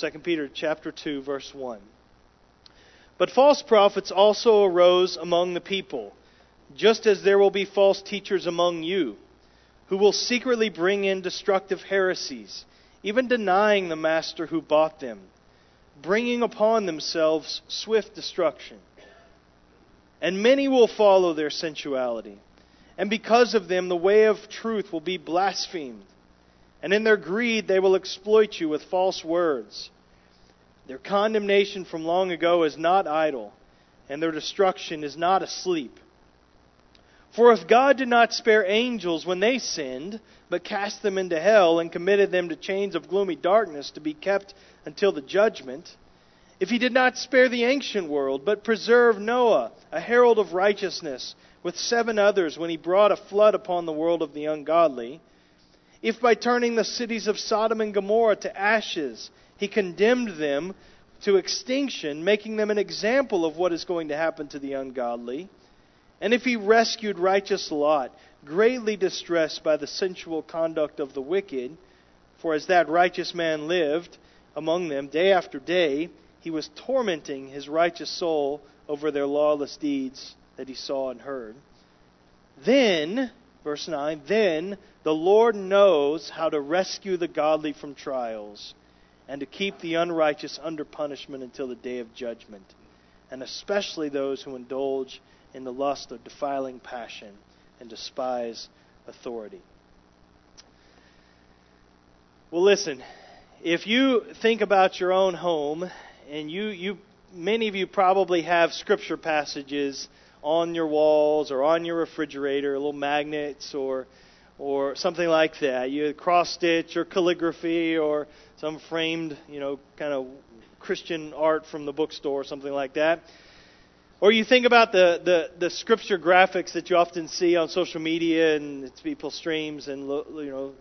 2 Peter chapter 2 verse 1. But false prophets also arose among the people, just as there will be false teachers among you, who will secretly bring in destructive heresies, even denying the master who bought them, bringing upon themselves swift destruction. And many will follow their sensuality, and because of them the way of truth will be blasphemed. And in their greed they will exploit you with false words. Their condemnation from long ago is not idle, and their destruction is not asleep. For if God did not spare angels when they sinned, but cast them into hell and committed them to chains of gloomy darkness to be kept until the judgment, if he did not spare the ancient world, but preserved Noah, a herald of righteousness, with seven others when he brought a flood upon the world of the ungodly, if by turning the cities of Sodom and Gomorrah to ashes, he condemned them to extinction, making them an example of what is going to happen to the ungodly, and if he rescued righteous Lot, greatly distressed by the sensual conduct of the wicked, for as that righteous man lived among them day after day, he was tormenting his righteous soul over their lawless deeds that he saw and heard. Then Verse 9 Then the Lord knows how to rescue the godly from trials and to keep the unrighteous under punishment until the day of judgment, and especially those who indulge in the lust of defiling passion and despise authority. Well, listen, if you think about your own home, and you, you many of you probably have scripture passages on your walls or on your refrigerator, little magnets or or something like that. You cross stitch or calligraphy or some framed, you know, kind of Christian art from the bookstore or something like that. Or you think about the, the, the scripture graphics that you often see on social media and it's people streams and you know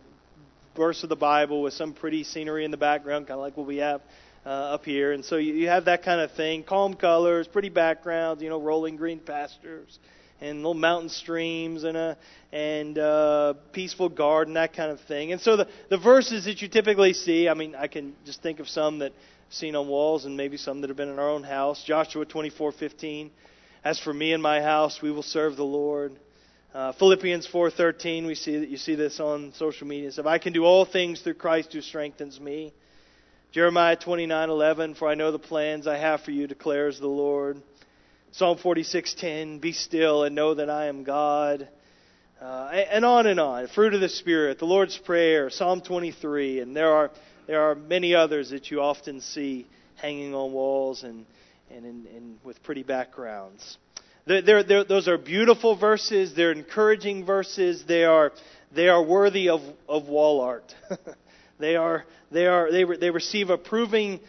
verse of the Bible with some pretty scenery in the background, kind of like what we have uh, up here. And so you, you have that kind of thing. Calm colors, pretty backgrounds, you know, rolling green pastures and little mountain streams and a and uh, peaceful garden, that kind of thing. And so the the verses that you typically see, I mean, I can just think of some that seen on walls and maybe some that have been in our own house. Joshua 24:15. As for me and my house, we will serve the Lord. Uh, Philippians 4:13, we see that you see this on social media. If I can do all things through Christ who strengthens me. Jeremiah 29:11 For I know the plans I have for you declares the Lord. Psalm 46:10 Be still and know that I am God. Uh, and on and on. Fruit of the Spirit, the Lord's Prayer, Psalm 23, and there are there are many others that you often see hanging on walls and and, in, and with pretty backgrounds. They're, they're, those are beautiful verses. They're encouraging verses. They are they are worthy of, of wall art. They are they are they they receive approving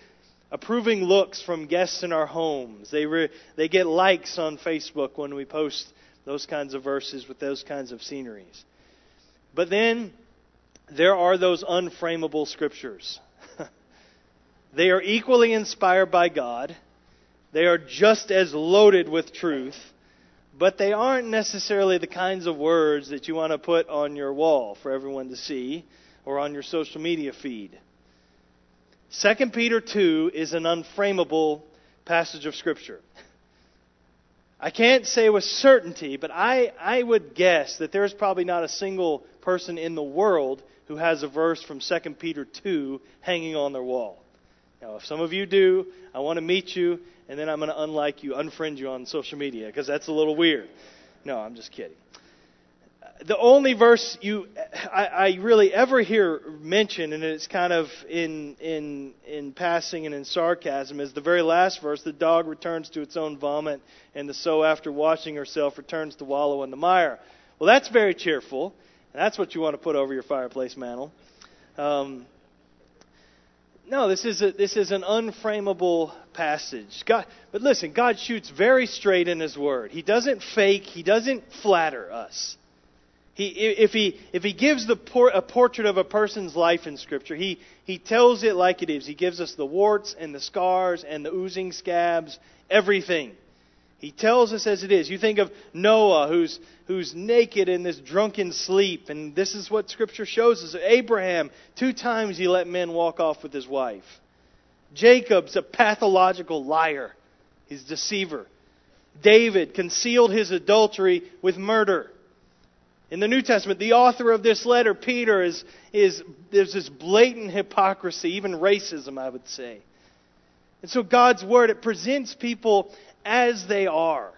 approving looks from guests in our homes. They re, they get likes on Facebook when we post those kinds of verses with those kinds of sceneries. But then there are those unframeable scriptures. they are equally inspired by God. They are just as loaded with truth, but they aren't necessarily the kinds of words that you want to put on your wall for everyone to see or on your social media feed. 2 Peter 2 is an unframeable passage of Scripture. I can't say with certainty, but I, I would guess that there's probably not a single person in the world who has a verse from 2 Peter 2 hanging on their wall. Now, if some of you do, I want to meet you, and then I'm going to unlike you, unfriend you on social media, because that's a little weird. No, I'm just kidding the only verse you I, I, really ever hear mentioned, and it's kind of in in in passing and in sarcasm, is the very last verse. The dog returns to its own vomit, and the sow, after washing herself, returns to wallow in the mire. Well, that's very cheerful, and that's what you want to put over your fireplace mantle. Um, no, this is a, this is an unframeable passage. God, but listen, God shoots very straight in His Word. He doesn't fake. He doesn't flatter us. He, if, he, if he gives the por- a portrait of a person's life in Scripture, he, he tells it like it is. He gives us the warts and the scars and the oozing scabs, everything. He tells us as it is. You think of Noah, who's, who's naked in this drunken sleep, and this is what Scripture shows us. Abraham, two times he let men walk off with his wife. Jacob's a pathological liar. He's a deceiver. David concealed his adultery with murder. In the New Testament, the author of this letter, Peter, is, is there's this blatant hypocrisy, even racism, I would say. And so God's Word, it presents people as they are,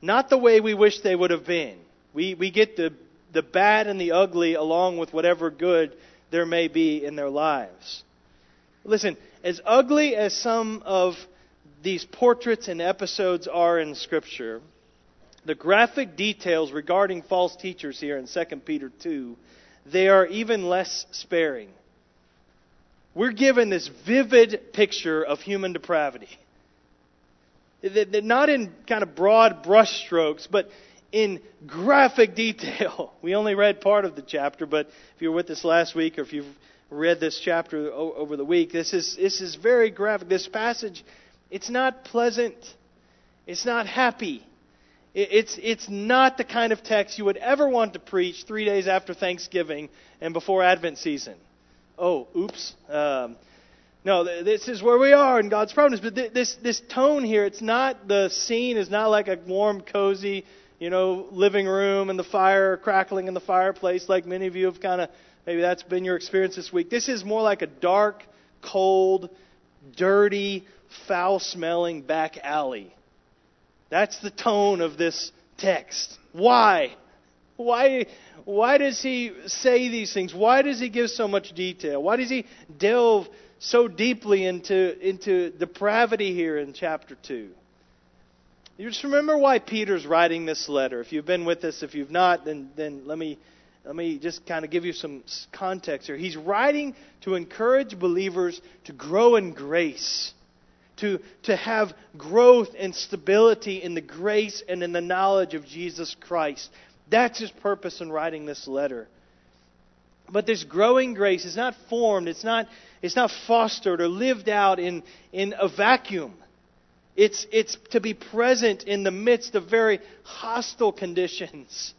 not the way we wish they would have been. We, we get the, the bad and the ugly along with whatever good there may be in their lives. Listen, as ugly as some of these portraits and episodes are in Scripture, the graphic details regarding false teachers here in 2 Peter 2, they are even less sparing. We're given this vivid picture of human depravity. Not in kind of broad brushstrokes, but in graphic detail. We only read part of the chapter, but if you were with us last week or if you've read this chapter over the week, this is, this is very graphic. This passage, it's not pleasant. It's not happy. It's, it's not the kind of text you would ever want to preach three days after Thanksgiving and before Advent season. Oh, oops. Um, no, this is where we are in God's promise. But this, this tone here, it's not, the scene is not like a warm, cozy, you know, living room and the fire crackling in the fireplace like many of you have kind of, maybe that's been your experience this week. This is more like a dark, cold, dirty, foul smelling back alley. That's the tone of this text. Why? Why, why does he say these things? Why does he give so much detail? Why does he delve so deeply into, into depravity here in chapter 2? You just remember why Peter's writing this letter. If you've been with us, if you've not, then, then let, me, let me just kind of give you some context here. He's writing to encourage believers to grow in grace, to, to have growth and stability in the grace and in the knowledge of Jesus Christ. That's his purpose in writing this letter. But this growing grace is not formed, it's not, it's not fostered or lived out in, in a vacuum. It's, it's to be present in the midst of very hostile conditions.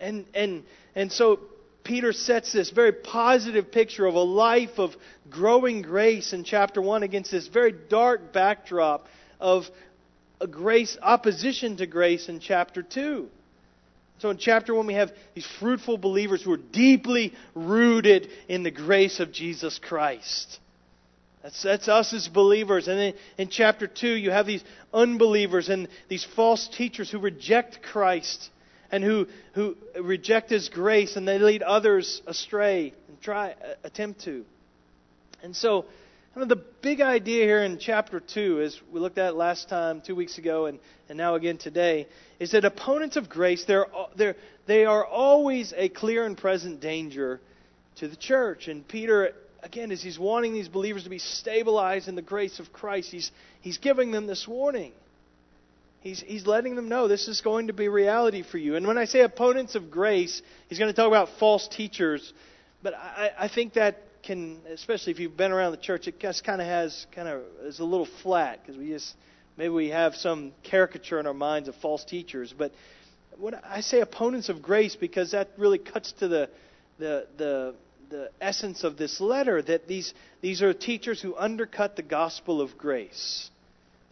And, and, and so Peter sets this very positive picture of a life of growing grace in chapter 1 against this very dark backdrop of a grace opposition to grace in chapter 2. So in chapter 1 we have these fruitful believers who are deeply rooted in the grace of Jesus Christ. That's, that's us as believers. And then in chapter 2, you have these unbelievers and these false teachers who reject Christ and who, who reject His grace and they lead others astray and try, uh, attempt to. And so, kind of the big idea here in chapter 2, as we looked at last time, two weeks ago, and, and now again today, is that opponents of grace, they're, they're, they are always a clear and present danger to the church. And Peter again, as he's wanting these believers to be stabilized in the grace of Christ, he's, he's giving them this warning. He's, he's letting them know this is going to be reality for you. And when I say opponents of grace, he's going to talk about false teachers. But I, I think that can, especially if you've been around the church, it just kind of has kind of is a little flat because we just maybe we have some caricature in our minds of false teachers. But when I say opponents of grace, because that really cuts to the the the the essence of this letter that these, these are teachers who undercut the gospel of grace.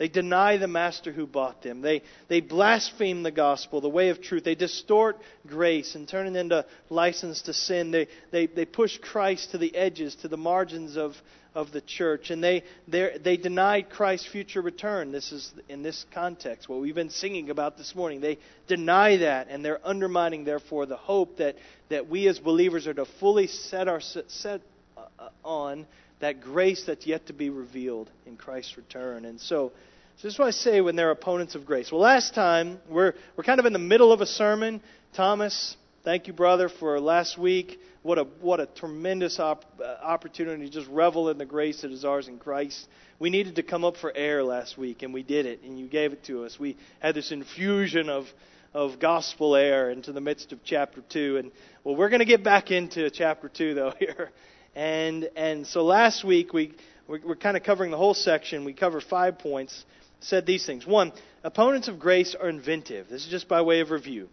They deny the master who bought them. They, they blaspheme the gospel, the way of truth. They distort grace and turn it into license to sin. They, they, they push Christ to the edges, to the margins of, of the church. And they, they deny Christ's future return. This is in this context, what we've been singing about this morning. They deny that, and they're undermining, therefore, the hope that, that we as believers are to fully set, our, set uh, on that grace that's yet to be revealed in Christ's return. And so, so this is what I say when they're opponents of grace. Well, last time, we're, we're kind of in the middle of a sermon. Thomas, thank you, brother, for last week. What a, what a tremendous op- uh, opportunity to just revel in the grace that is ours in Christ. We needed to come up for air last week, and we did it, and you gave it to us. We had this infusion of, of gospel air into the midst of chapter 2. And, well, we're going to get back into chapter 2, though, here. And, and so last week, we, we're, we're kind of covering the whole section. We covered five points said these things. One, opponents of grace are inventive. This is just by way of review.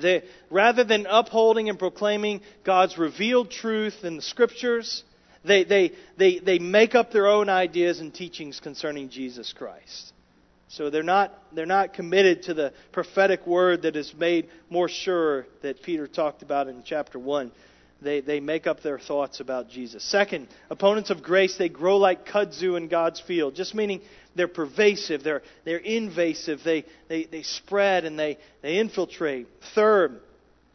They, rather than upholding and proclaiming God's revealed truth in the scriptures, They, they, they, they make up their own ideas and teachings concerning Jesus Christ. So they're not, they're not committed to the prophetic word that is made more sure that Peter talked about in chapter 1. They, they make up their thoughts about Jesus. Second, opponents of grace, they grow like kudzu in God's field, just meaning they're pervasive, they're, they're invasive, they, they, they spread and they, they infiltrate. Third,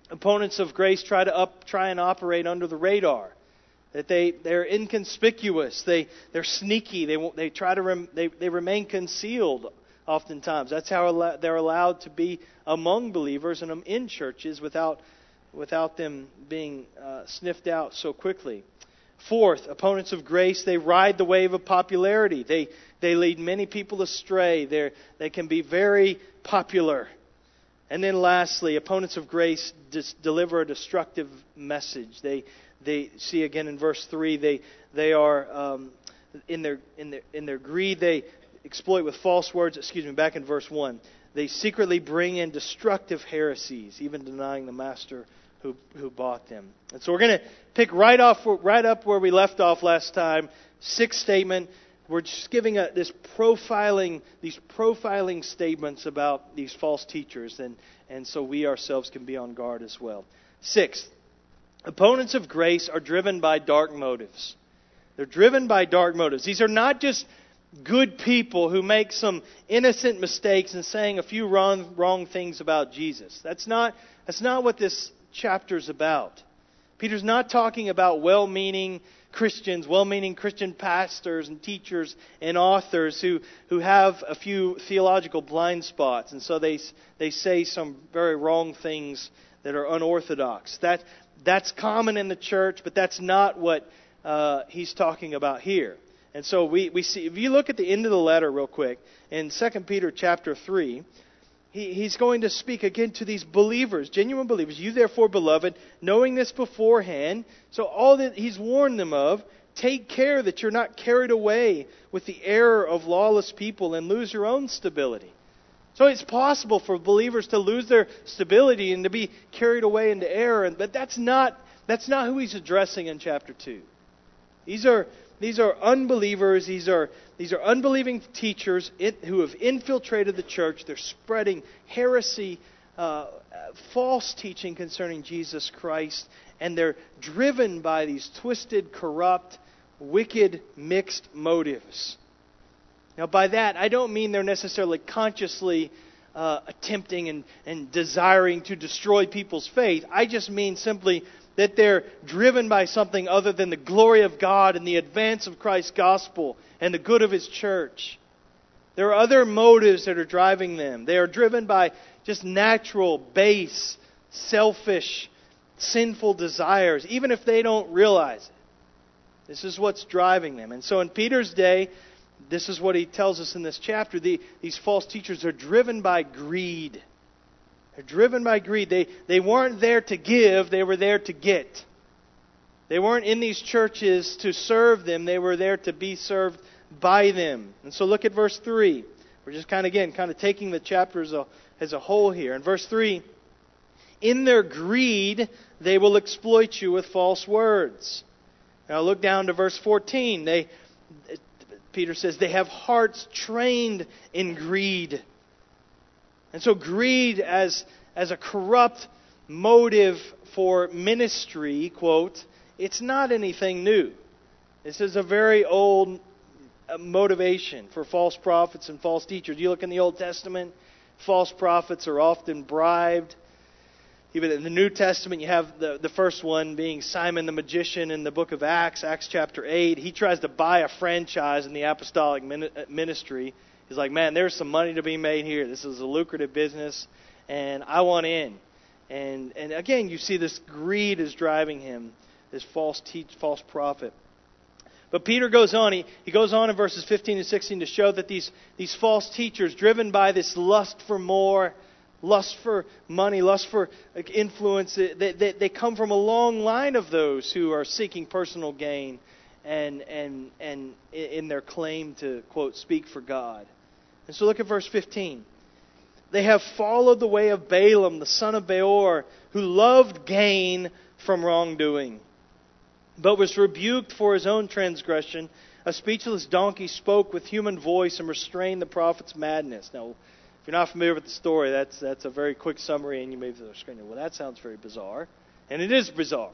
opponents of grace try to up, try and operate under the radar. That they, they're inconspicuous, they, they're sneaky, they, they try to rem, they, they remain concealed oftentimes. That's how they're allowed to be among believers and in churches without, without them being uh, sniffed out so quickly. Fourth, opponents of grace, they ride the wave of popularity. They, they lead many people astray. they they can be very popular. And then lastly, opponents of grace dis- deliver a destructive message. They, they see again in verse 3, they, they are, um, in, their, in, their, in their greed, they exploit with false words. Excuse me, back in verse 1. They secretly bring in destructive heresies, even denying the master who, who bought them. And so we're going to pick right, off, right up where we left off last time. Sixth statement. We're just giving a, this profiling, these profiling statements about these false teachers, and, and so we ourselves can be on guard as well. Sixth, opponents of grace are driven by dark motives. They're driven by dark motives. These are not just good people who make some innocent mistakes and saying a few wrong, wrong things about Jesus. That's not, that's not what this chapter's about. Peter's not talking about well meaning Christians, well meaning Christian pastors and teachers and authors who, who have a few theological blind spots, and so they, they say some very wrong things that are unorthodox. That, that's common in the church, but that's not what uh, he's talking about here. And so we, we see, if you look at the end of the letter real quick, in 2 Peter chapter 3, he, he's going to speak again to these believers, genuine believers. You, therefore, beloved, knowing this beforehand, so all that he's warned them of, take care that you're not carried away with the error of lawless people and lose your own stability. So it's possible for believers to lose their stability and to be carried away into error, but that's not, that's not who he's addressing in chapter 2. These are these are unbelievers. These are, these are unbelieving teachers who have infiltrated the church. They're spreading heresy, uh, false teaching concerning Jesus Christ, and they're driven by these twisted, corrupt, wicked, mixed motives. Now, by that, I don't mean they're necessarily consciously uh, attempting and, and desiring to destroy people's faith. I just mean simply that they're driven by something other than the glory of God and the advance of Christ's gospel and the good of His church. There are other motives that are driving them. They are driven by just natural, base, selfish, sinful desires, even if they don't realize it. This is what's driving them. And so in Peter's day, this is what he tells us in this chapter. The, these false teachers are driven by greed. They're driven by greed. They, they weren't there to give, they were there to get. They weren't in these churches to serve them, they were there to be served by them. And so look at verse 3. We're just kind of, again, kind of taking the chapter as a, as a whole here. In verse 3, in their greed, they will exploit you with false words. Now look down to verse 14. They, Peter says, they have hearts trained in greed. And so, greed as, as a corrupt motive for ministry, quote, it's not anything new. This is a very old uh, motivation for false prophets and false teachers. You look in the Old Testament, false prophets are often bribed. Even in the New Testament, you have the, the first one being Simon the magician in the book of Acts, Acts chapter 8. He tries to buy a franchise in the apostolic ministry He's like, man, there's some money to be made here. This is a lucrative business, and I want in. And and again, you see this greed is driving him, this false teach, false prophet. But Peter goes on. He, he goes on in verses 15 and 16 to show that these, these false teachers, driven by this lust for more, lust for money, lust for influence, they, they, they come from a long line of those who are seeking personal gain and, and, and in their claim to, quote, speak for God. And so look at verse 15. They have followed the way of Balaam, the son of Beor, who loved gain from wrongdoing. but was rebuked for his own transgression. A speechless donkey spoke with human voice and restrained the prophet's madness. Now, if you're not familiar with the story, that's, that's a very quick summary, and you may be screening. Well, that sounds very bizarre. And it is bizarre.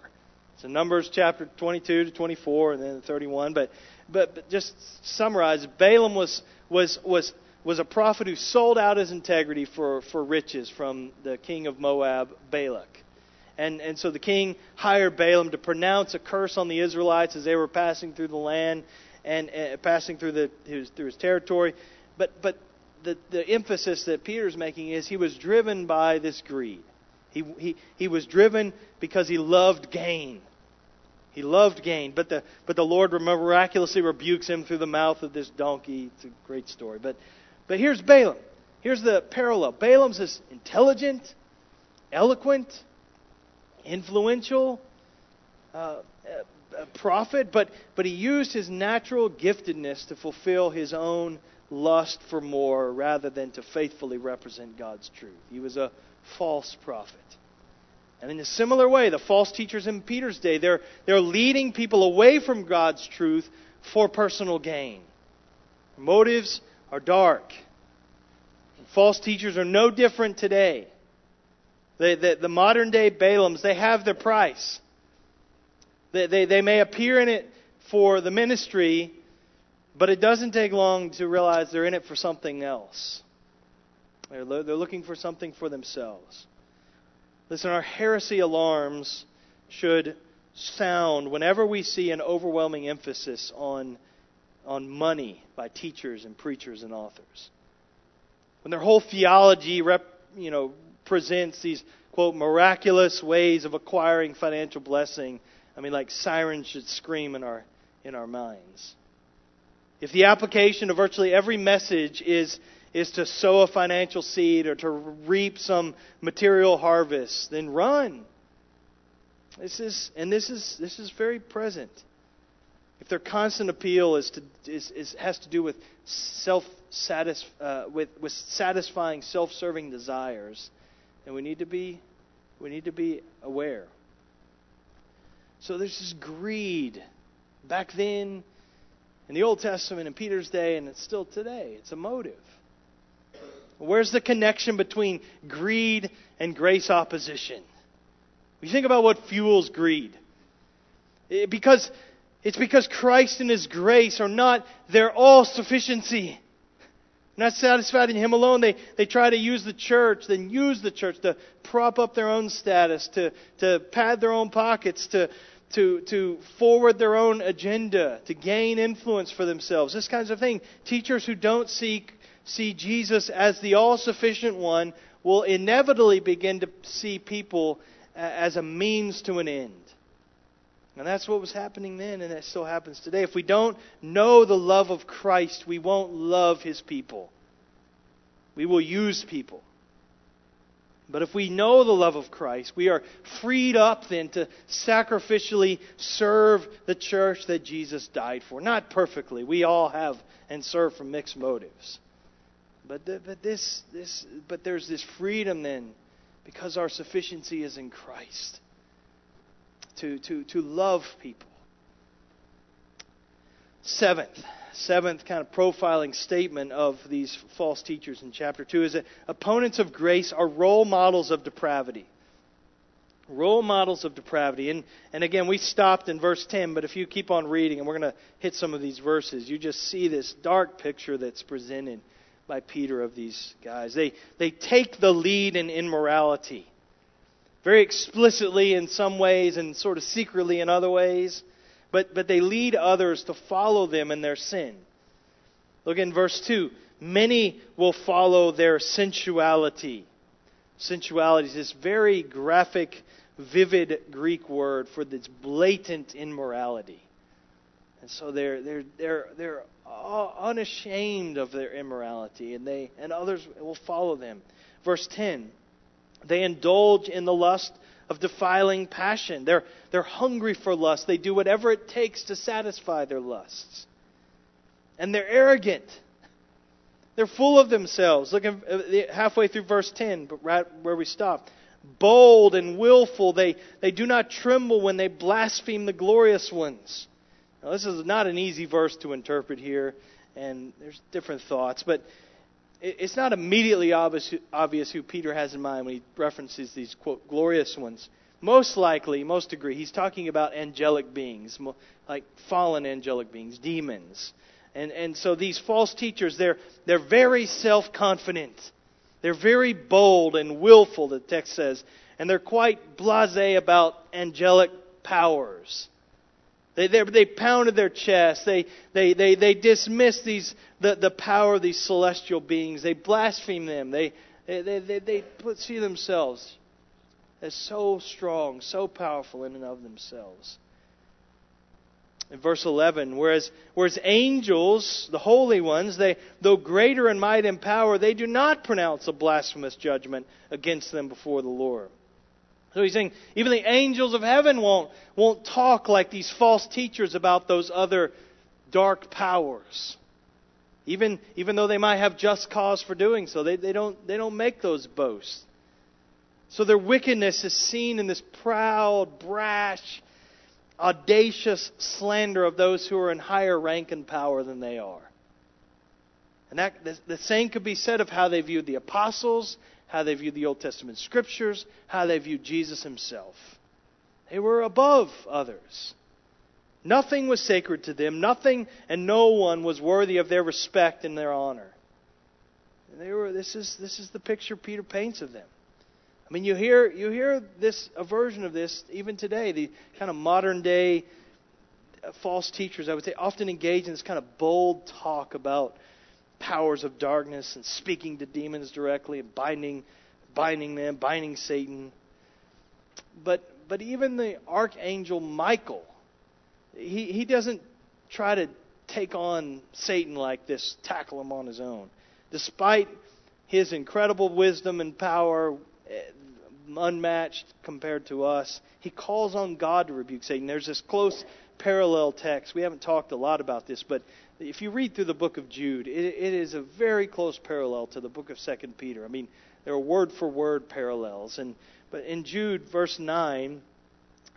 It's in Numbers chapter 22 to 24 and then 31. But, but, but just summarize, Balaam was, was, was, was a prophet who sold out his integrity for, for riches from the king of Moab, Balak. And, and so the king hired Balaam to pronounce a curse on the Israelites as they were passing through the land and uh, passing through, the, his, through his territory. But, but the, the emphasis that Peter's making is he was driven by this greed. He, he, he was driven because he loved gain. He loved gain. But the, but the Lord miraculously rebukes him through the mouth of this donkey. It's a great story. But, but here's Balaam. Here's the parallel. Balaam's this intelligent, eloquent, influential uh, prophet, but, but he used his natural giftedness to fulfill his own lust for more rather than to faithfully represent God's truth. He was a false prophet. And in a similar way, the false teachers in Peter's day, they're, they're leading people away from God's truth for personal gain. Motives are dark. False teachers are no different today. The, the, modern day Balaams, they have their price. They, they, they may appear in it for the ministry, but it doesn't take long to realize they're in it for something else. They're, they're looking for something for themselves. Listen, our heresy alarms should sound whenever we see an overwhelming emphasis on, on money by teachers and preachers and authors. When their whole theology rep, you know, presents these, quote, miraculous ways of acquiring financial blessing I mean, like sirens should scream in our, in our minds. If the application of virtually every message is, is to sow a financial seed or to reap some material harvest, then run. This is, and this is, this is very present. If their constant appeal is to, is, is, has to do with, self satisf- uh, with, with satisfying self serving desires, then we need to be, we need to be aware. So there's this greed back then in the Old Testament in Peter's day, and it's still today. It's a motive. Where's the connection between greed and grace opposition? We think about what fuels greed. Because it's because Christ and His grace are not their all sufficiency. Not satisfied in Him alone, they, they try to use the church, then use the church to prop up their own status, to, to pad their own pockets, to, to, to forward their own agenda, to gain influence for themselves, this kinds of thing. Teachers who don't seek, see Jesus as the all sufficient one will inevitably begin to see people as a means to an end. And that's what was happening then, and that still happens today. If we don't know the love of Christ, we won't love his people. We will use people. But if we know the love of Christ, we are freed up then to sacrificially serve the church that Jesus died for. Not perfectly. We all have and serve from mixed motives. But, the, but, this, this, but there's this freedom then because our sufficiency is in Christ to, to, to love people. Seventh, seventh kind of profiling statement of these false teachers in chapter 2 is that opponents of grace are role models of depravity. Role models of depravity. And, and again, we stopped in verse 10, but if you keep on reading, and we're going to hit some of these verses, you just see this dark picture that's presented by Peter of these guys. They, they take the lead in immorality, very explicitly in some ways and sort of secretly in other ways but, but they lead others to follow them in their sin. Look in verse 2. Many will follow their sensuality. Sensuality is this very graphic, vivid Greek word for this blatant immorality. And so they're, they're, they're, they're unashamed of their immorality, and, they, and others will follow them. Verse 10 They indulge in the lust of defiling passion. They're, they're hungry for lust. They do whatever it takes to satisfy their lusts. And they're arrogant. They're full of themselves. Look uh, halfway through verse 10, but right where we stop. bold and willful. They, they do not tremble when they blaspheme the glorious ones. Now, this is not an easy verse to interpret here, and there's different thoughts, but it's not immediately obvious, obvious who Peter has in mind when he references these, quote, glorious ones. Most likely, most agree, he's talking about angelic beings, like fallen angelic beings, demons. And, and so these false teachers, they're, they're very self confident. They're very bold and willful, the text says. And they're quite blase about angelic powers. They, they, they pounded their chest. They, they, they, they dismissed these, the, the power of these celestial beings. They blaspheme them. They, they, they, they, they put, see themselves as so strong, so powerful in and of themselves in verse 11 whereas whereas angels the holy ones they though greater in might and power they do not pronounce a blasphemous judgment against them before the lord so he's saying even the angels of heaven won't won't talk like these false teachers about those other dark powers even even though they might have just cause for doing so they, they don't they don't make those boasts so their wickedness is seen in this proud brash audacious slander of those who are in higher rank and power than they are. And that, the, the same could be said of how they viewed the apostles, how they viewed the Old Testament scriptures, how they viewed Jesus himself. They were above others. Nothing was sacred to them. Nothing and no one was worthy of their respect and their honor. And they were, this, is, this is the picture Peter paints of them. I mean, you hear you hear this a version of this even today. The kind of modern day uh, false teachers, I would say, often engage in this kind of bold talk about powers of darkness and speaking to demons directly and binding binding them, binding Satan. But but even the archangel Michael, he he doesn't try to take on Satan like this, tackle him on his own. Despite his incredible wisdom and power, Eh, unmatched compared to us. He calls on God to rebuke Satan. There's this close parallel text. We haven't talked a lot about this, but if you read through the book of Jude, it, it is a very close parallel to the book of Second Peter. I mean, there are word for word parallels. And but in Jude, verse nine,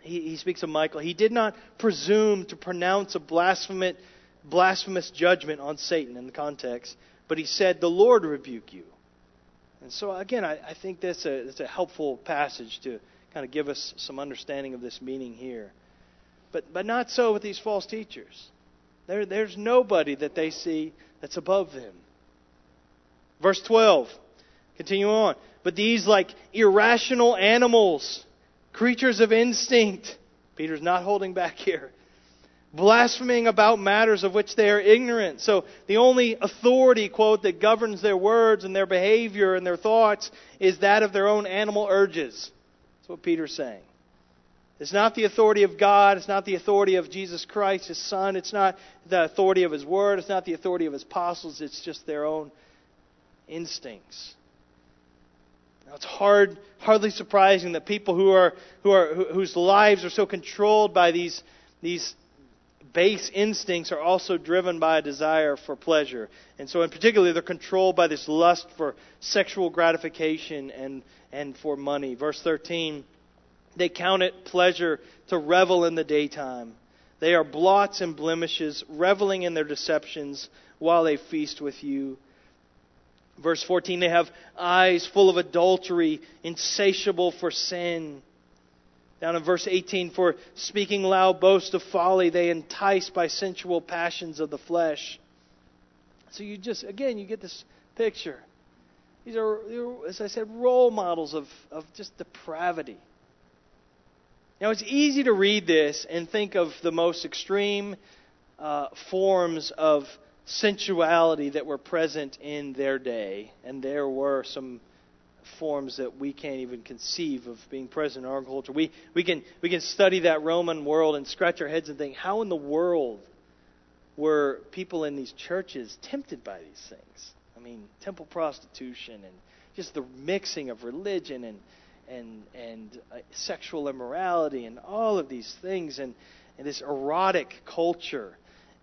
he, he speaks of Michael. He did not presume to pronounce a blasphemous, judgment on Satan in the context, but he said, "The Lord rebuke you." And so, again, I, I think that's a, that's a helpful passage to kind of give us some understanding of this meaning here. But, but not so with these false teachers. There, there's nobody that they see that's above them. Verse 12, continue on. But these, like irrational animals, creatures of instinct, Peter's not holding back here blaspheming about matters of which they are ignorant. So the only authority, quote, that governs their words and their behavior and their thoughts is that of their own animal urges. That's what Peter's saying. It's not the authority of God. It's not the authority of Jesus Christ, His Son. It's not the authority of His Word. It's not the authority of His apostles. It's just their own instincts. Now, it's hard, hardly surprising that people who are, who are, whose lives are so controlled by these, these base instincts are also driven by a desire for pleasure. And so, in particular, they're controlled by this lust for sexual gratification and, and for money. Verse 13 they count it pleasure to revel in the daytime. They are blots and blemishes, reveling in their deceptions while they feast with you. Verse 14 they have eyes full of adultery, insatiable for sin. Down in verse 18, for speaking loud boast of folly, they entice by sensual passions of the flesh. So you just, again, you get this picture. These are, as I said, role models of, of just depravity. Now, it's easy to read this and think of the most extreme uh, forms of sensuality that were present in their day, and there were some forms that we can't even conceive of being present in our culture. We, we, can, we can study that Roman world and scratch our heads and think, how in the world were people in these churches tempted by these things? I mean, temple prostitution and just the mixing of religion and, and, and uh, sexual immorality and all of these things and, and this erotic culture.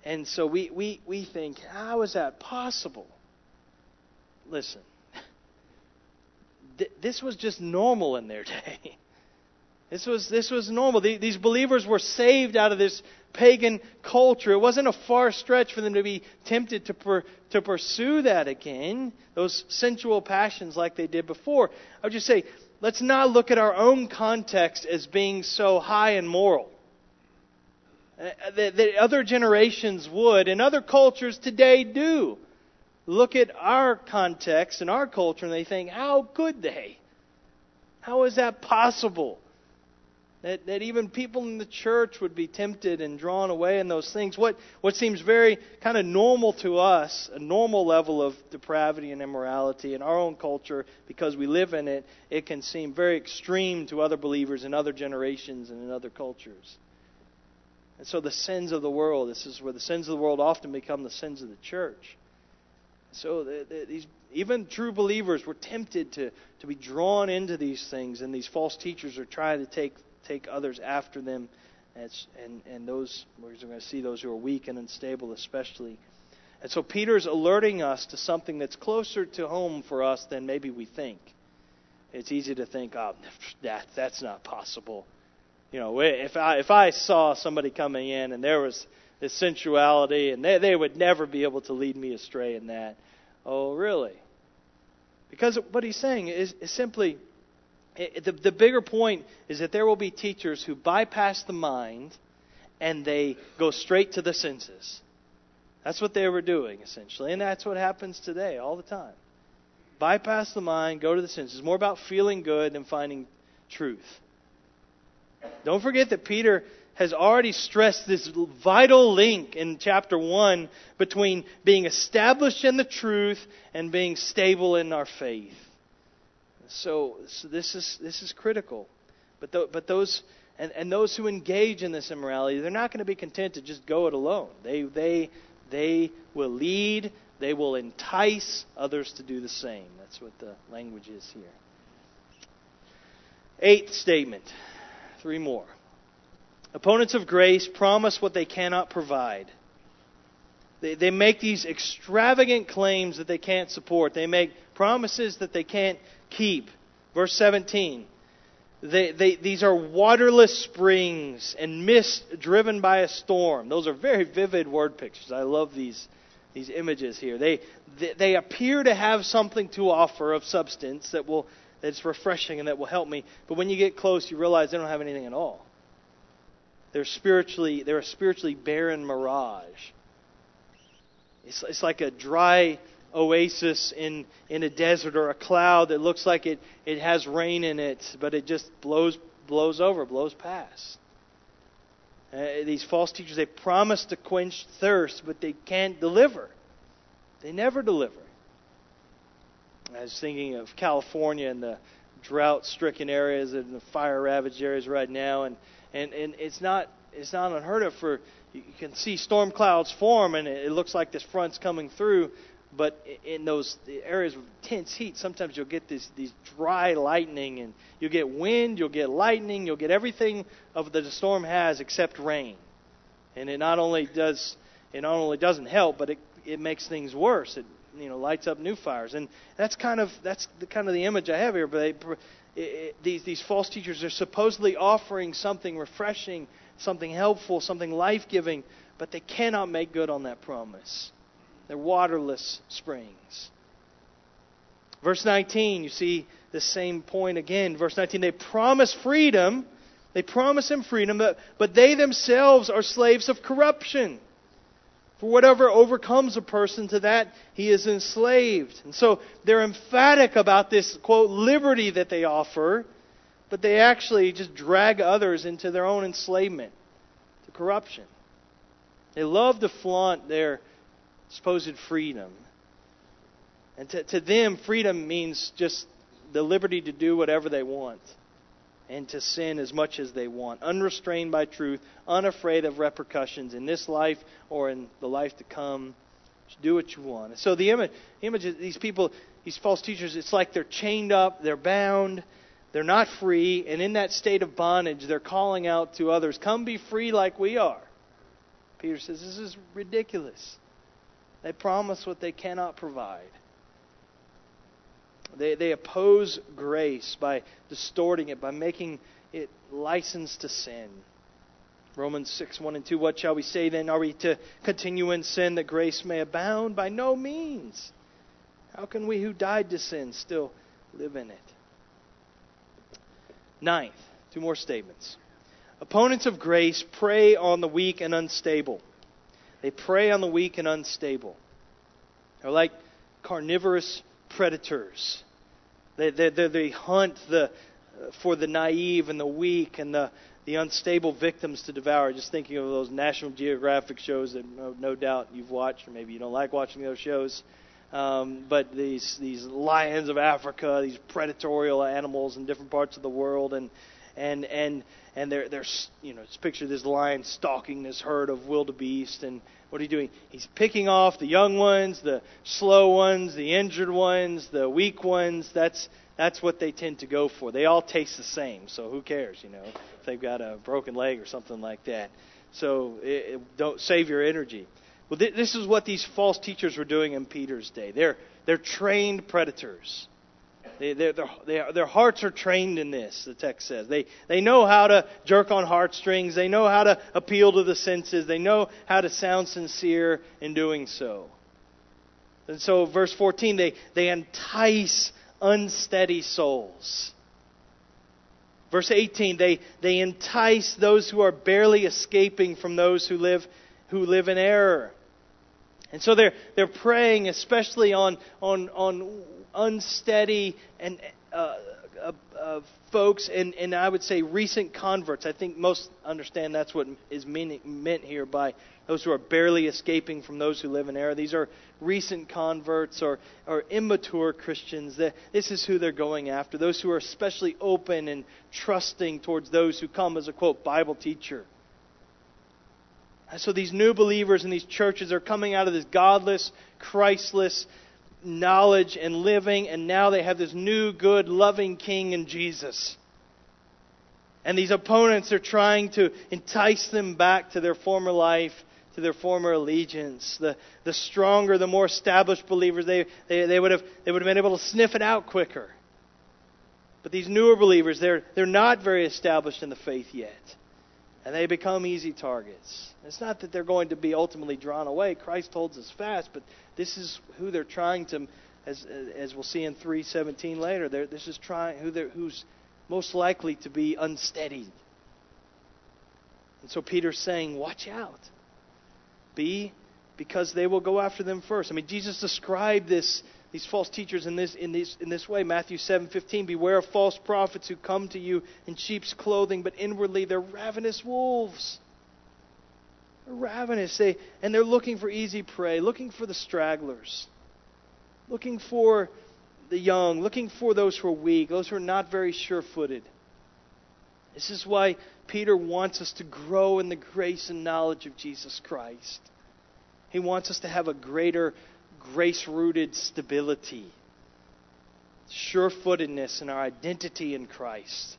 And so we, we, we think, how is that possible? Listen, th- this was just normal in their day. This was, this was normal. These believers were saved out of this pagan culture. It wasn't a far stretch for them to be tempted to, per, to pursue that again, those sensual passions like they did before. I would just say, let's not look at our own context as being so high and moral. Uh, that, other generations would, and other cultures today do. Look at our context and our culture, and they think, how could they? How is that possible? That, that even people in the church would be tempted and drawn away in those things. What, what seems very kind of normal to us, a normal level of depravity and immorality in our own culture, because we live in it, it can seem very extreme to other believers in other generations and in other cultures. And so the sins of the world, this is where the sins of the world often become the sins of the church. So the, the, these even true believers were tempted to, to be drawn into these things, and these false teachers are trying to take take others after them. And, and, and those, we're going to see those who are weak and unstable, especially. And so Peter's alerting us to something that's closer to home for us than maybe we think. It's easy to think, oh, that, that's not possible. You know, if I, if I saw somebody coming in and there was this sensuality and they, they would never be able to lead me astray in that. Oh, really? Because what he's saying is, is simply Eh, eh, the, the bigger point is that there will be teachers who bypass the mind and they go straight to the senses. That's what they were doing, essentially. And that's what happens today all the time. Bypass the mind, go to the senses. It's More about feeling good than finding truth. Don't forget that Peter has already stressed this vital link in chapter 1 between being established in the truth and being stable in our faith. So, so this is this is critical. But th- but those and, and those who engage in this immorality, they're not going to be content to just go it alone. They they they will lead. They will entice others to do the same. That's what the language is here. Eighth statement. Three more. Opponents of grace promise what they cannot provide. They, they make these extravagant claims that they can't support. They make promises that they can't keep. Verse 17. They, they, these are waterless springs and mist driven by a storm. Those are very vivid word pictures. I love these, these images here. They, they, they appear to have something to offer of substance that will, that's refreshing and that will help me. But when you get close, you realize they don't have anything at all. They're spiritually, they're a spiritually barren mirage. It's, it's like a dry oasis in, in a desert or a cloud that looks like it, it has rain in it, but it just blows, blows over, blows past. Uh, these false teachers, they promise to quench thirst, but they can't deliver. They never deliver. I was thinking of California and the drought stricken areas and the fire ravaged areas right now, and, and, and it's not it's not unheard of for you can see storm clouds form and it looks like this front's coming through but in those areas of intense heat, sometimes you'll get this, these dry lightning, and you'll get wind, you'll get lightning, you'll get everything of that the storm has except rain. And it not only does it not only doesn't help, but it it makes things worse. It you know lights up new fires, and that's kind of that's the kind of the image I have here. But they, it, it, these these false teachers are supposedly offering something refreshing, something helpful, something life giving, but they cannot make good on that promise. They're waterless springs. Verse 19, you see the same point again. Verse 19, they promise freedom. They promise him freedom, but, but they themselves are slaves of corruption. For whatever overcomes a person, to that he is enslaved. And so they're emphatic about this, quote, liberty that they offer, but they actually just drag others into their own enslavement to corruption. They love to flaunt their supposed freedom. And to, to them, freedom means just the liberty to do whatever they want and to sin as much as they want, unrestrained by truth, unafraid of repercussions in this life or in the life to come. Just do what you want. So the image, image of these people, these false teachers, it's like they're chained up, they're bound, they're not free, and in that state of bondage, they're calling out to others, "Come be free like we are." Peter says, "This is ridiculous." They promise what they cannot provide. They, they oppose grace by distorting it, by making it license to sin. Romans 6, 1 and 2. What shall we say then? Are we to continue in sin that grace may abound? By no means. How can we who died to sin still live in it? Ninth, two more statements. Opponents of grace prey on the weak and unstable. They prey on the weak and unstable. They're like carnivorous predators. They, they, they hunt the, for the naive and the weak and the, the unstable victims to devour. Just thinking of those National Geographic shows that no, no doubt you've watched, or maybe you don't like watching those shows. Um, but these these lions of Africa, these predatorial animals in different parts of the world, and and and and they're they're you know just picture this lion stalking this herd of wildebeest, and what are you doing? He's picking off the young ones, the slow ones, the injured ones, the weak ones. That's that's what they tend to go for. They all taste the same, so who cares, you know, if they've got a broken leg or something like that. So it, it, don't save your energy. Well, th- this is what these false teachers were doing in Peter's day. They're they're trained predators. They, their, their, their hearts are trained in this, the text says. They, they know how to jerk on heartstrings. They know how to appeal to the senses. They know how to sound sincere in doing so. And so, verse 14, they, they entice unsteady souls. Verse 18, they, they entice those who are barely escaping from those who live, who live in error. And so they're, they're preying especially on, on, on unsteady and uh, uh, uh, folks, and, and I would say recent converts. I think most understand that's what is meaning, meant here by those who are barely escaping from those who live in error. These are recent converts or, or immature Christians. This is who they're going after. Those who are especially open and trusting towards those who come as a quote Bible teacher. So these new believers in these churches are coming out of this godless, Christless knowledge and living, and now they have this new, good, loving King in Jesus. And these opponents are trying to entice them back to their former life to their former allegiance. The, the stronger, the more established believers, they, they, they, would have, they would have been able to sniff it out quicker. But these newer believers, they're, they're not very established in the faith yet. And they become easy targets. It's not that they're going to be ultimately drawn away. Christ holds us fast, but this is who they're trying to, as, as we'll see in 317 later, this is trying, who they're, who's most likely to be unsteady. And so Peter's saying, watch out be because they will go after them first. I mean, Jesus described this, these false teachers in this, in, this, in this way. Matthew 7:15, Beware of false prophets who come to you in sheep's clothing, but inwardly they're ravenous wolves. They're ravenous. They, and they're looking for easy prey, looking for the stragglers, looking for the young, looking for those who are weak, those who are not very sure footed. This is why Peter wants us to grow in the grace and knowledge of Jesus Christ. He wants us to have a greater grace rooted stability, sure footedness in our identity in Christ.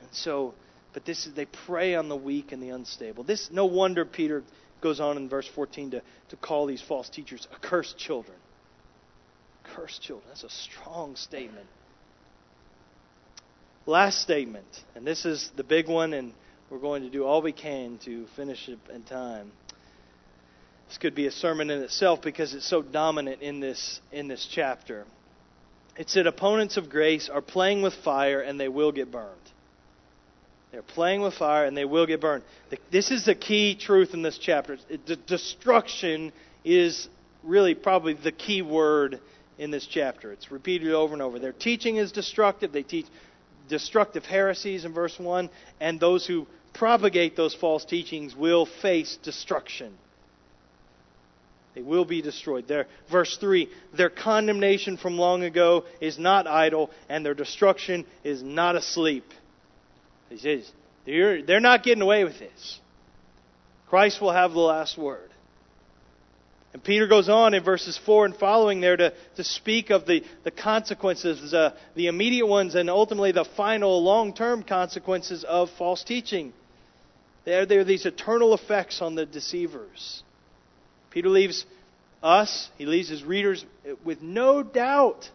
And so, but this is, they prey on the weak and the unstable. This, no wonder Peter goes on in verse 14 to, to call these false teachers accursed children. Cursed children. That's a strong statement. Last statement, and this is the big one, and we're going to do all we can to finish it in time. This could be a sermon in itself because it's so dominant in this in this chapter. It said opponents of grace are playing with fire and they will get burned. They're playing with fire and they will get burned. This is the key truth in this chapter. Destruction is really probably the key word in this chapter. It's repeated over and over. Their teaching is destructive. They teach destructive heresies in verse 1, and those who propagate those false teachings will face destruction. They will be destroyed. Their, verse 3 Their condemnation from long ago is not idle, and their destruction is not asleep. He says, they're, they're not getting away with this. Christ will have the last word. And Peter goes on in verses 4 and following there to, to speak of the, the consequences, uh, the immediate ones, and ultimately the final long term consequences of false teaching. There, there are these eternal effects on the deceivers. Peter leaves us, he leaves his readers with no doubt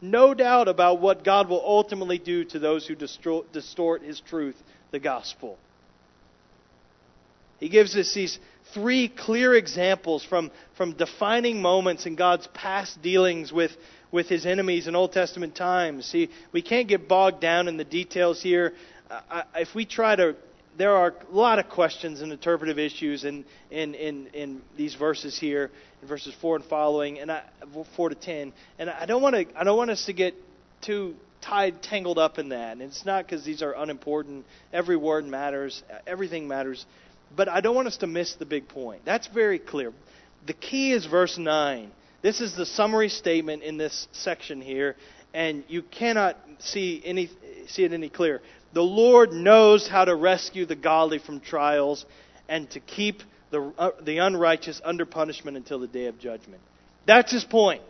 no doubt about what God will ultimately do to those who distort his truth, the gospel. He gives us these three clear examples from, from defining moments in God's past dealings with, with his enemies in Old Testament times. See, we can't get bogged down in the details here. If we try to, there are a lot of questions and interpretive issues in, in, in, in these verses here, in verses 4 and following, and I, 4 to 10. And I don't want to, I don't want us to get too tied, tangled up in that. And it's not because these are unimportant. Every word matters. Everything matters. But I don't want us to miss the big point. That's very clear. The key is verse 9. This is the summary statement in this section here, and you cannot see any see it any clearer. The Lord knows how to rescue the godly from trials and to keep the, uh, the unrighteous under punishment until the day of judgment. That's his point.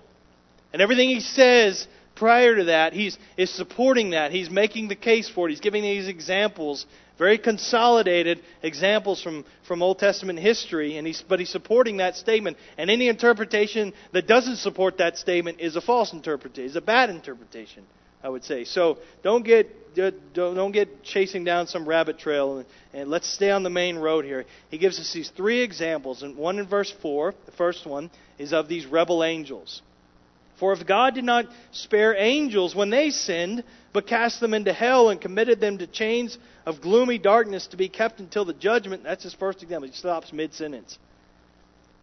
And everything he says prior to that, he's is supporting that. He's making the case for it. He's giving these examples very consolidated examples from, from Old Testament history, and he's, but he's supporting that statement. And any interpretation that doesn't support that statement is a false interpretation, is a bad interpretation, I would say. So don't get, don't, get chasing down some rabbit trail, and, and let's stay on the main road here. He gives us these three examples, and one in verse 4, the first one, is of these rebel angels. For if God did not spare angels when they sinned, but cast them into hell and committed them to chains of gloomy darkness to be kept until the judgment, that's his first example. He stops mid sentence.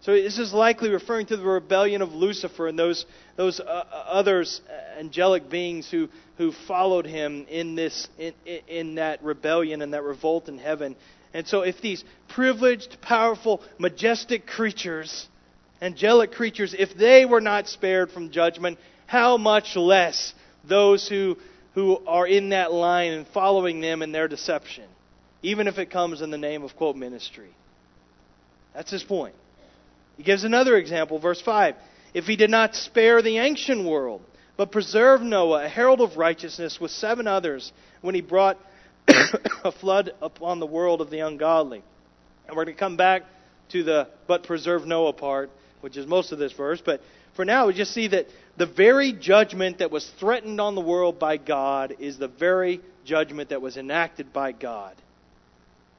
So this is likely referring to the rebellion of Lucifer and those, those uh, uh others, uh, angelic beings who, who followed him in, this, in, in that rebellion and that revolt in heaven. And so if these privileged, powerful, majestic creatures angelic creatures, if they were not spared from judgment, how much less those who, who are in that line and following them in their deception, even if it comes in the name of, quote, ministry. That's his point. He gives another example, verse 5. If he did not spare the ancient world, but preserved Noah, a herald of righteousness, with seven others, when he brought a flood upon the world of the ungodly. And we're going to come back to the but preserve Noah part which is most of this verse. But for now, we just see that the very judgment that was threatened on the world by God is the very judgment that was enacted by God.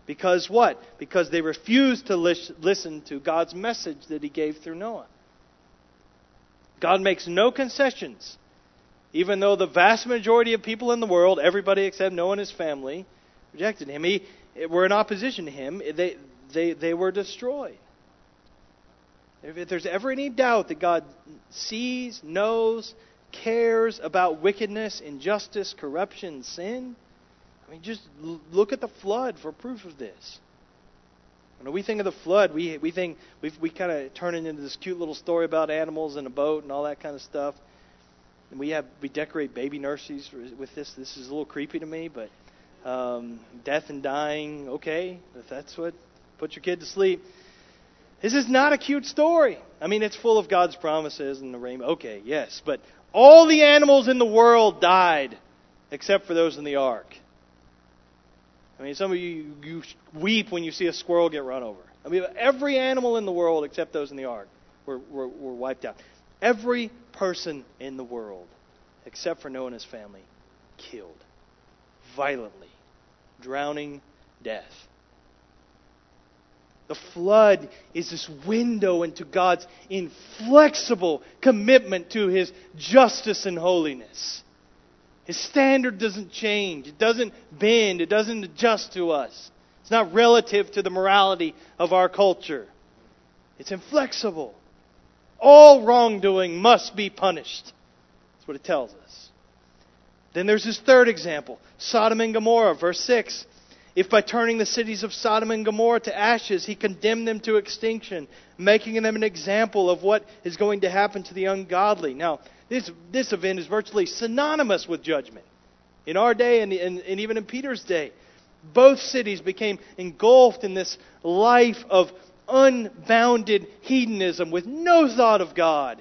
Because what? Because they refused to listen to God's message that He gave through Noah. God makes no concessions. Even though the vast majority of people in the world, everybody except Noah and his family, rejected him, he, were in opposition to him, they, they, they were destroyed. If there's ever any doubt that God sees, knows, cares about wickedness, injustice, corruption, sin, I mean, just look at the flood for proof of this. When we think of the flood, we we think we we kind of turn it into this cute little story about animals and a boat and all that kind of stuff. And we have we decorate baby nurseries with this. This is a little creepy to me, but um, death and dying, okay, if that's what put your kid to sleep. This is not a cute story. I mean, it's full of God's promises and the rainbow. Okay, yes, but all the animals in the world died except for those in the ark. I mean, some of you, you weep when you see a squirrel get run over. I mean, every animal in the world except those in the ark were, were, were wiped out. Every person in the world, except for Noah and his family, killed violently, drowning death. The flood is this window into God's inflexible commitment to His justice and holiness. His standard doesn't change, it doesn't bend, it doesn't adjust to us. It's not relative to the morality of our culture, it's inflexible. All wrongdoing must be punished. That's what it tells us. Then there's this third example Sodom and Gomorrah, verse 6. If by turning the cities of Sodom and Gomorrah to ashes, he condemned them to extinction, making them an example of what is going to happen to the ungodly. Now, this, this event is virtually synonymous with judgment. In our day and, and, and even in Peter's day, both cities became engulfed in this life of unbounded hedonism with no thought of God.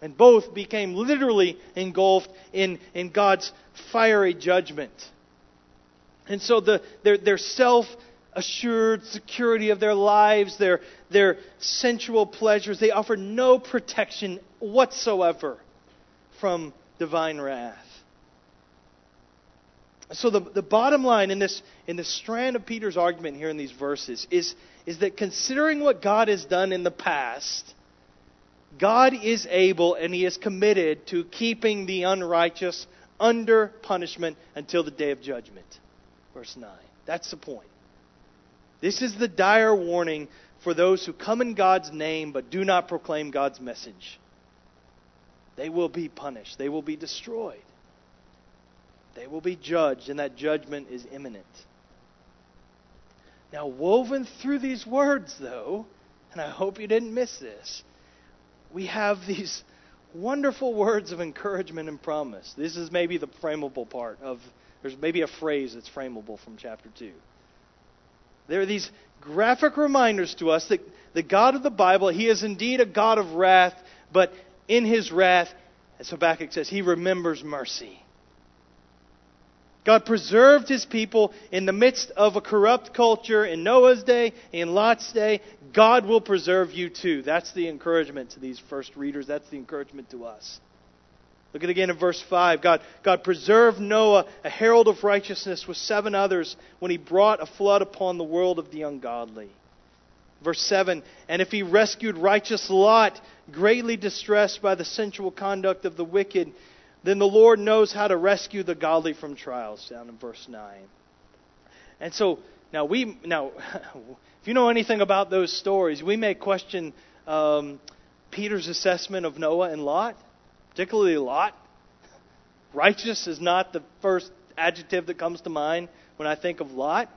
And both became literally engulfed in, in God's fiery judgment. And so the, their, their self assured security of their lives, their, their sensual pleasures, they offer no protection whatsoever from divine wrath. So the, the bottom line in this in the strand of Peter's argument here in these verses is, is that considering what God has done in the past, God is able and he is committed to keeping the unrighteous under punishment until the day of judgment. Verse 9. That's the point. This is the dire warning for those who come in God's name but do not proclaim God's message. They will be punished, they will be destroyed. They will be judged, and that judgment is imminent. Now, woven through these words, though, and I hope you didn't miss this, we have these wonderful words of encouragement and promise. This is maybe the frameable part of, there's maybe a phrase that's frameable from chapter 2. There are these graphic reminders to us that the God of the Bible, He is indeed a God of wrath, but in His wrath, as Habakkuk says, He remembers mercy. God preserved his people in the midst of a corrupt culture in Noah's day, in Lot's day. God will preserve you too. That's the encouragement to these first readers. That's the encouragement to us. Look at again in verse 5. God, God preserved Noah, a herald of righteousness, with seven others when he brought a flood upon the world of the ungodly. Verse 7 And if he rescued righteous Lot, greatly distressed by the sensual conduct of the wicked, then the Lord knows how to rescue the godly from trials, down in verse 9. And so, now we, now, if you know anything about those stories, we may question um, Peter's assessment of Noah and Lot, particularly Lot. Righteous is not the first adjective that comes to mind when I think of Lot.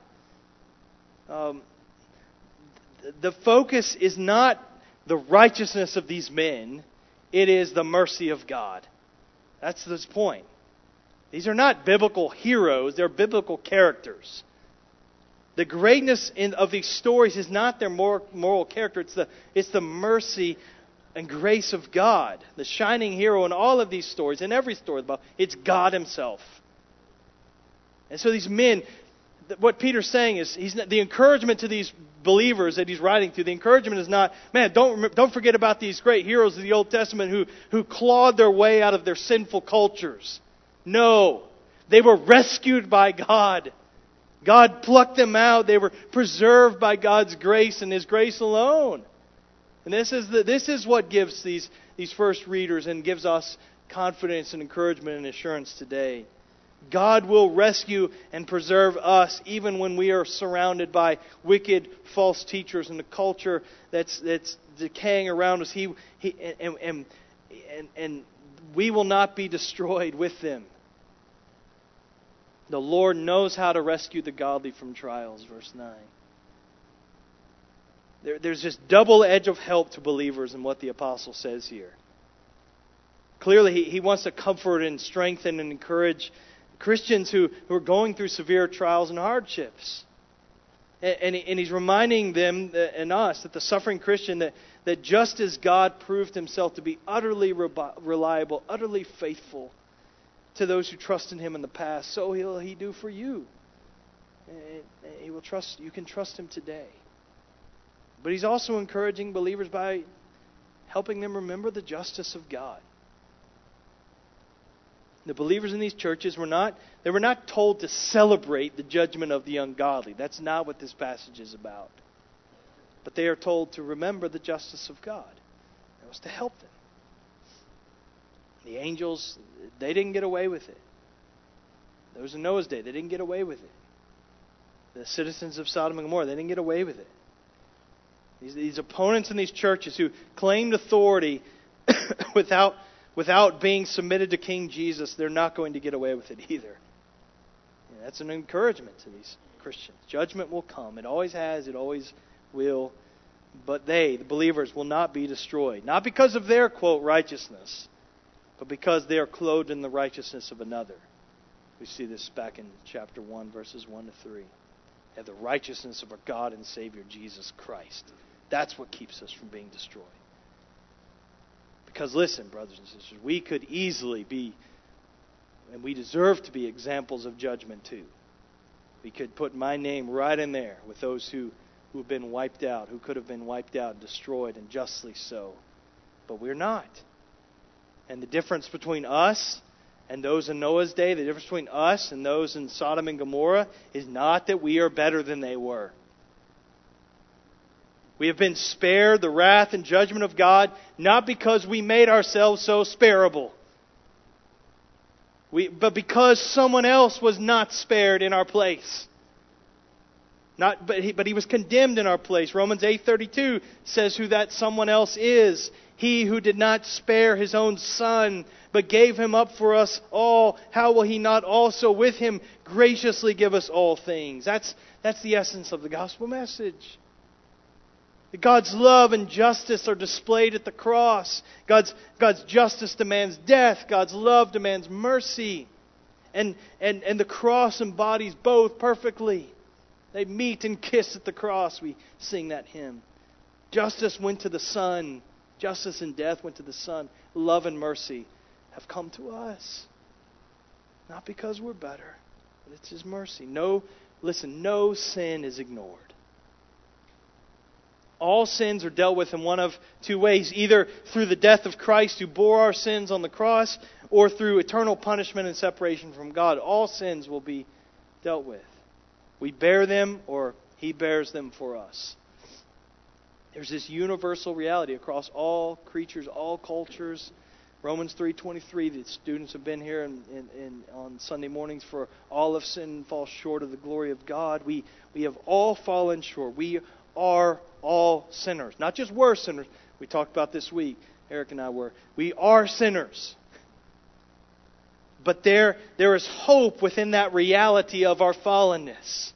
Um, the focus is not the righteousness of these men, it is the mercy of God. That's this point. These are not biblical heroes, they're biblical characters. The greatness in, of these stories is not their moral, moral character, it's the, it's the mercy and grace of God. The shining hero in all of these stories, in every story, it's God Himself. And so these men, what Peter's saying is, he's the encouragement to these believers that he's writing to, the encouragement is not, man, don't, don't forget about these great heroes of the Old Testament who, who clawed their way out of their sinful cultures. No. They were rescued by God. God plucked them out. They were preserved by God's grace and His grace alone. And this is, the, this is what gives these, these first readers and gives us confidence and encouragement and assurance today. God will rescue and preserve us even when we are surrounded by wicked false teachers and the culture that's, that's decaying around us. He, he, and, and, and, and we will not be destroyed with them. The Lord knows how to rescue the godly from trials, verse 9. There, there's this double edge of help to believers in what the apostle says here. Clearly, he, he wants to comfort and strengthen and encourage Christians who, who are going through severe trials and hardships. And, and, he's reminding them uh, and us that the suffering Christian, that, that just as God proved himself to be utterly reliable, utterly faithful to those who trust in him in the past, so he'll he do for you. He will trust, you can trust him today. But he's also encouraging believers by helping them remember the justice of God. The believers in these churches were not they were not told to celebrate the judgment of the ungodly. That's not what this passage is about. But they are told to remember the justice of God. That was to help them. The angels, they didn't get away with it. Those in Noah's day, they didn't get away with it. The citizens of Sodom and Gomorrah, they didn't get away with it. These, these opponents in these churches who claimed authority without without being submitted to King Jesus, they're not going to get away with it either. that's an encouragement to these Christians. Judgment will come. It always has, it always will. But they, the believers, will not be destroyed. Not because of their, quote, righteousness, but because they are clothed in the righteousness of another. We see this back in chapter 1, verses 1 to 3. And the righteousness of our God and Savior, Jesus Christ. That's what keeps us from being destroyed. Because listen, brothers and sisters, we could easily be, and we deserve to be examples of judgment too. We could put my name right in there with those who, who have been wiped out, who could have been wiped out, destroyed, and justly so. But we're not. And the difference between us and those in Noah's day, the difference between us and those in Sodom and Gomorrah is not that we are better than they were. We have been spared the wrath and judgment of God not because we made ourselves so sparable, we, but because someone else was not spared in our place. Not, but, he, but he was condemned in our place. Romans 8:32 says who that someone else is. He who did not spare his own son, but gave him up for us all, how will he not also with him graciously give us all things? That's, that's the essence of the gospel message. God's love and justice are displayed at the cross. God's, God's justice demands death. God's love demands mercy. And, and, and the cross embodies both perfectly. They meet and kiss at the cross. We sing that hymn. Justice went to the Son. Justice and death went to the Son. Love and mercy have come to us. Not because we're better, but it's His mercy. No, listen, no sin is ignored. All sins are dealt with in one of two ways either through the death of Christ who bore our sins on the cross, or through eternal punishment and separation from God. All sins will be dealt with. We bear them, or He bears them for us. There's this universal reality across all creatures, all cultures. Romans 3:23. The students have been here in, in, in, on Sunday mornings for all of sin falls short of the glory of God. We we have all fallen short. We are all sinners, not just were sinners. We talked about this week. Eric and I were. We are sinners. But there, there is hope within that reality of our fallenness.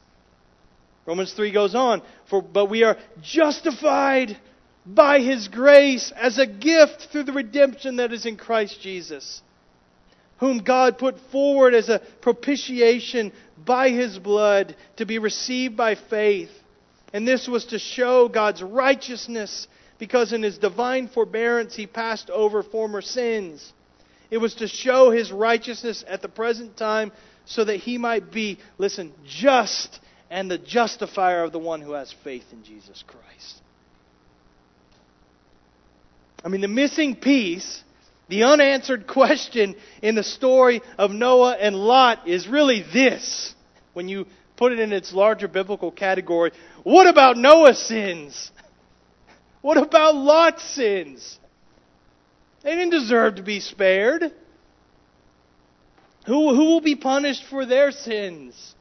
Romans 3 goes on, for but we are justified by his grace as a gift through the redemption that is in Christ Jesus, whom God put forward as a propitiation by his blood to be received by faith. And this was to show God's righteousness because in his divine forbearance he passed over former sins. It was to show his righteousness at the present time so that he might be, listen, just and the justifier of the one who has faith in Jesus Christ. I mean, the missing piece, the unanswered question in the story of Noah and Lot is really this. When you put it in its larger biblical category, what about Noah's sins? What about Lot's sins? They didn't deserve to be spared. Who, who will be punished for their sins?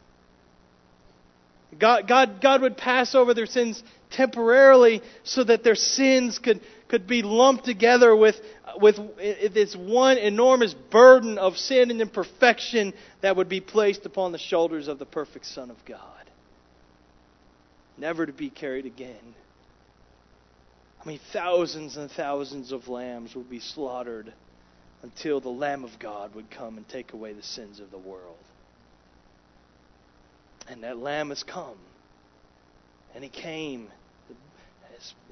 God, God, God would pass over their sins temporarily so that their sins could, could be lumped together with, with this one enormous burden of sin and imperfection that would be placed upon the shoulders of the perfect Son of God. Never to be carried again. I mean, thousands and thousands of lambs would be slaughtered until the Lamb of God would come and take away the sins of the world. And that Lamb has come. And He came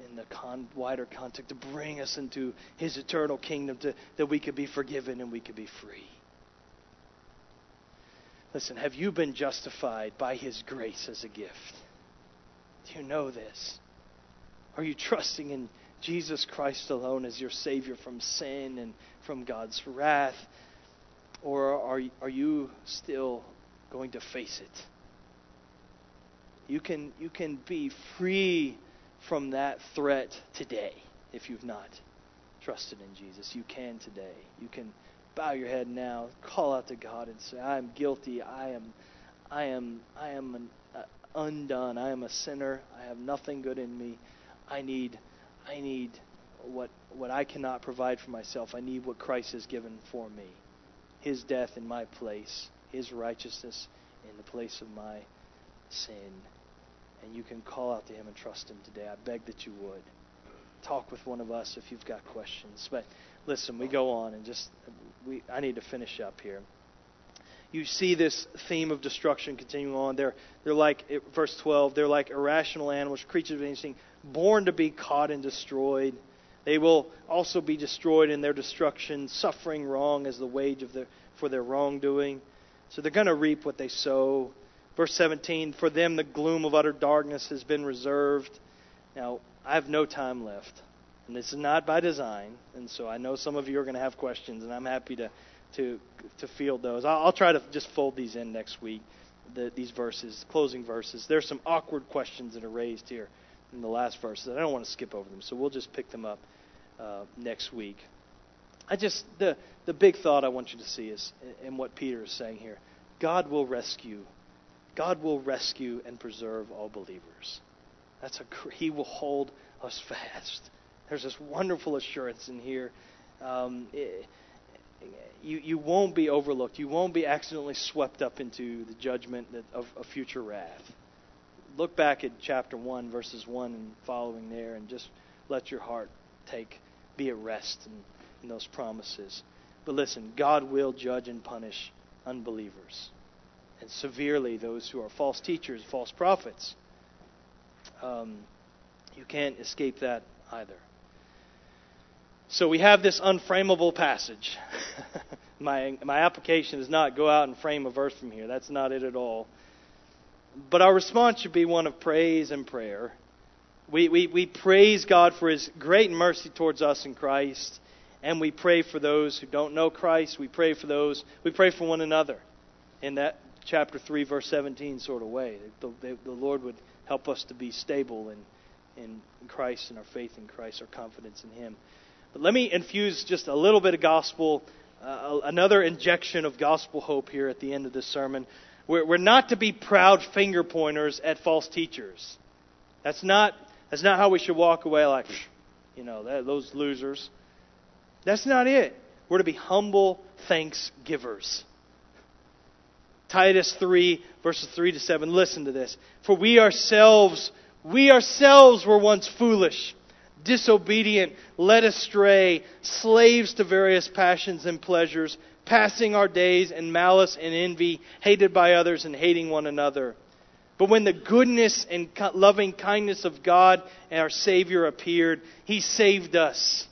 in the con- wider context to bring us into His eternal kingdom to, that we could be forgiven and we could be free. Listen, have you been justified by His grace as a gift? Do you know this? Are you trusting in Jesus Christ alone as your Savior from sin and from God's wrath? Or are, are you still going to face it? You can, you can be free from that threat today if you've not trusted in Jesus. You can today. You can bow your head now, call out to God and say, I am guilty. I am I am I am an, uh, undone. I am a sinner. I have nothing good in me. I need I need what what I cannot provide for myself. I need what Christ has given for me. His death in my place, his righteousness in the place of my sin and you can call out to Him and trust Him today. I beg that you would. Talk with one of us if you've got questions. But listen, we go on and just we I need to finish up here. You see this theme of destruction continuing on. They're they're like verse 12. They're like irrational animals, creatures of instinct, born to be caught and destroyed. They will also be destroyed in their destruction, suffering wrong as the wage of their for their wrongdoing. So they're going to reap what they sow. Verse 17, for them the gloom of utter darkness has been reserved. Now, I have no time left. And this is not by design. And so I know some of you are going to have questions, and I'm happy to, to to field those. I'll, I'll try to just fold these in next week. The, these verses, closing verses. There's some awkward questions that are raised here in the last verses. I don't want to skip over them, so we'll just pick them up uh, next week. I just the the big thought I want you to see is in what Peter is saying here. God will rescue. God will rescue and preserve all believers. That's a He will hold us fast. There's this wonderful assurance in here. Um, it, you, you won't be overlooked. You won't be accidentally swept up into the judgment of, of future wrath. Look back at chapter 1, verses 1 and following there, and just let your heart take, be at rest in, in those promises. But listen, God will judge and punish unbelievers, and severely those who are false teachers, false prophets. Um, you can't escape that either. So we have this unframable passage. my, my application is not go out and frame a verse from here. That's not it at all. But our response should be one of praise and prayer. We, we, we praise God for His great mercy towards us in Christ, and we pray for those who don't know Christ. We pray for those, we pray for one another in that chapter 3, verse 17 sort of way. The, the, the Lord would help us to be stable in, in Christ and our faith in Christ, our confidence in Him. But let me infuse just a little bit of gospel, uh, another injection of gospel hope here at the end of this sermon. We're, we're not to be proud finger pointers at false teachers. That's not, that's not how we should walk away like, you know, that, those losers. That's not it. We're to be humble thanksgivers. Titus 3, verses 3 to 7. Listen to this. For we ourselves, we ourselves were once foolish disobedient, led astray, slaves to various passions and pleasures, passing our days in malice and envy, hated by others and hating one another. But when the goodness and loving kindness of God and our Savior appeared, He saved us.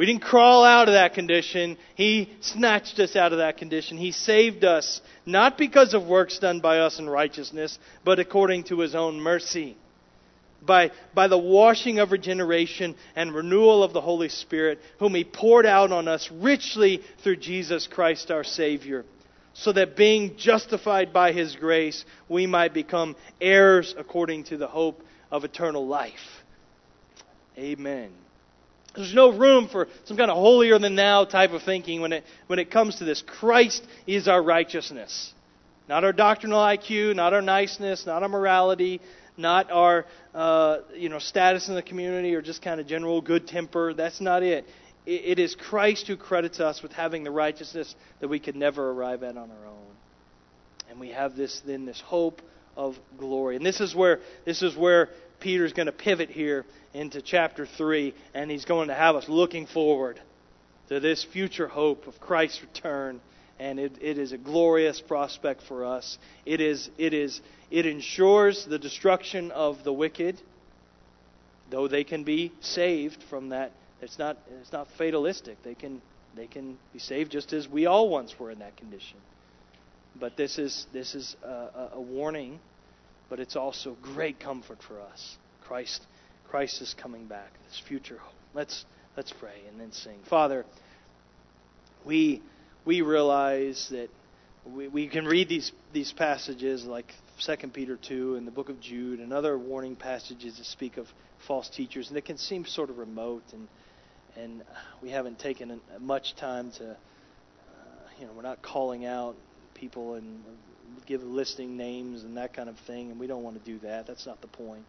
We didn't crawl out of that condition. He snatched us out of that condition. He saved us, not because of works done by us in righteousness, but according to His own mercy by, by the washing of regeneration and renewal of the Holy Spirit, whom He poured out on us richly through Jesus Christ our Savior, so that being justified by His grace, we might become heirs according to the hope of eternal life. Amen. There's no room for some kind of holier than thou type of thinking when it, when it comes to this. Christ is our righteousness. Not our doctrinal IQ, not our niceness, not our morality, not our uh, you know status in the community or just kind of general good temper. That's not it. It is Christ who credits us with having the righteousness that we could never arrive at on our own. And we have this then this hope of glory. And this is where this is where Peter's going to pivot here into chapter 3 and he's going to have us looking forward to this future hope of Christ's return and it, it is a glorious prospect for us. It is, it is, it ensures the destruction of the wicked, though they can be saved from that. It's not, it's not fatalistic. They can, they can be saved just as we all once were in that condition. But this is, this is a, a warning, but it's also great comfort for us. Christ, Christ is coming back. This future hope. Let's, let's pray and then sing. Father, we we realize that we, we can read these, these passages like 2 Peter 2 and the book of Jude and other warning passages that speak of false teachers, and it can seem sort of remote, and, and we haven't taken much time to, uh, you know, we're not calling out people and give listing names and that kind of thing, and we don't want to do that. That's not the point.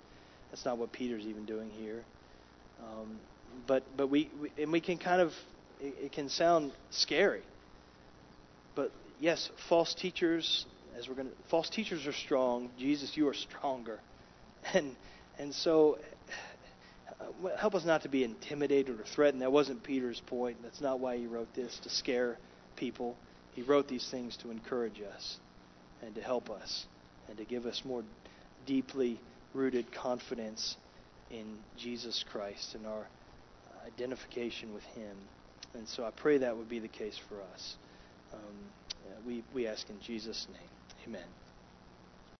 That's not what Peter's even doing here. Um, but but we, we and we can kind of it, it can sound scary but yes, false teachers, as we're going to, false teachers are strong. Jesus, you are stronger. And, and so uh, help us not to be intimidated or threatened. That wasn't Peter's point. That's not why he wrote this, to scare people. He wrote these things to encourage us and to help us and to give us more deeply rooted confidence in Jesus Christ and our identification with Him. And so I pray that would be the case for us. Um, we, we ask in Jesus' name. Amen.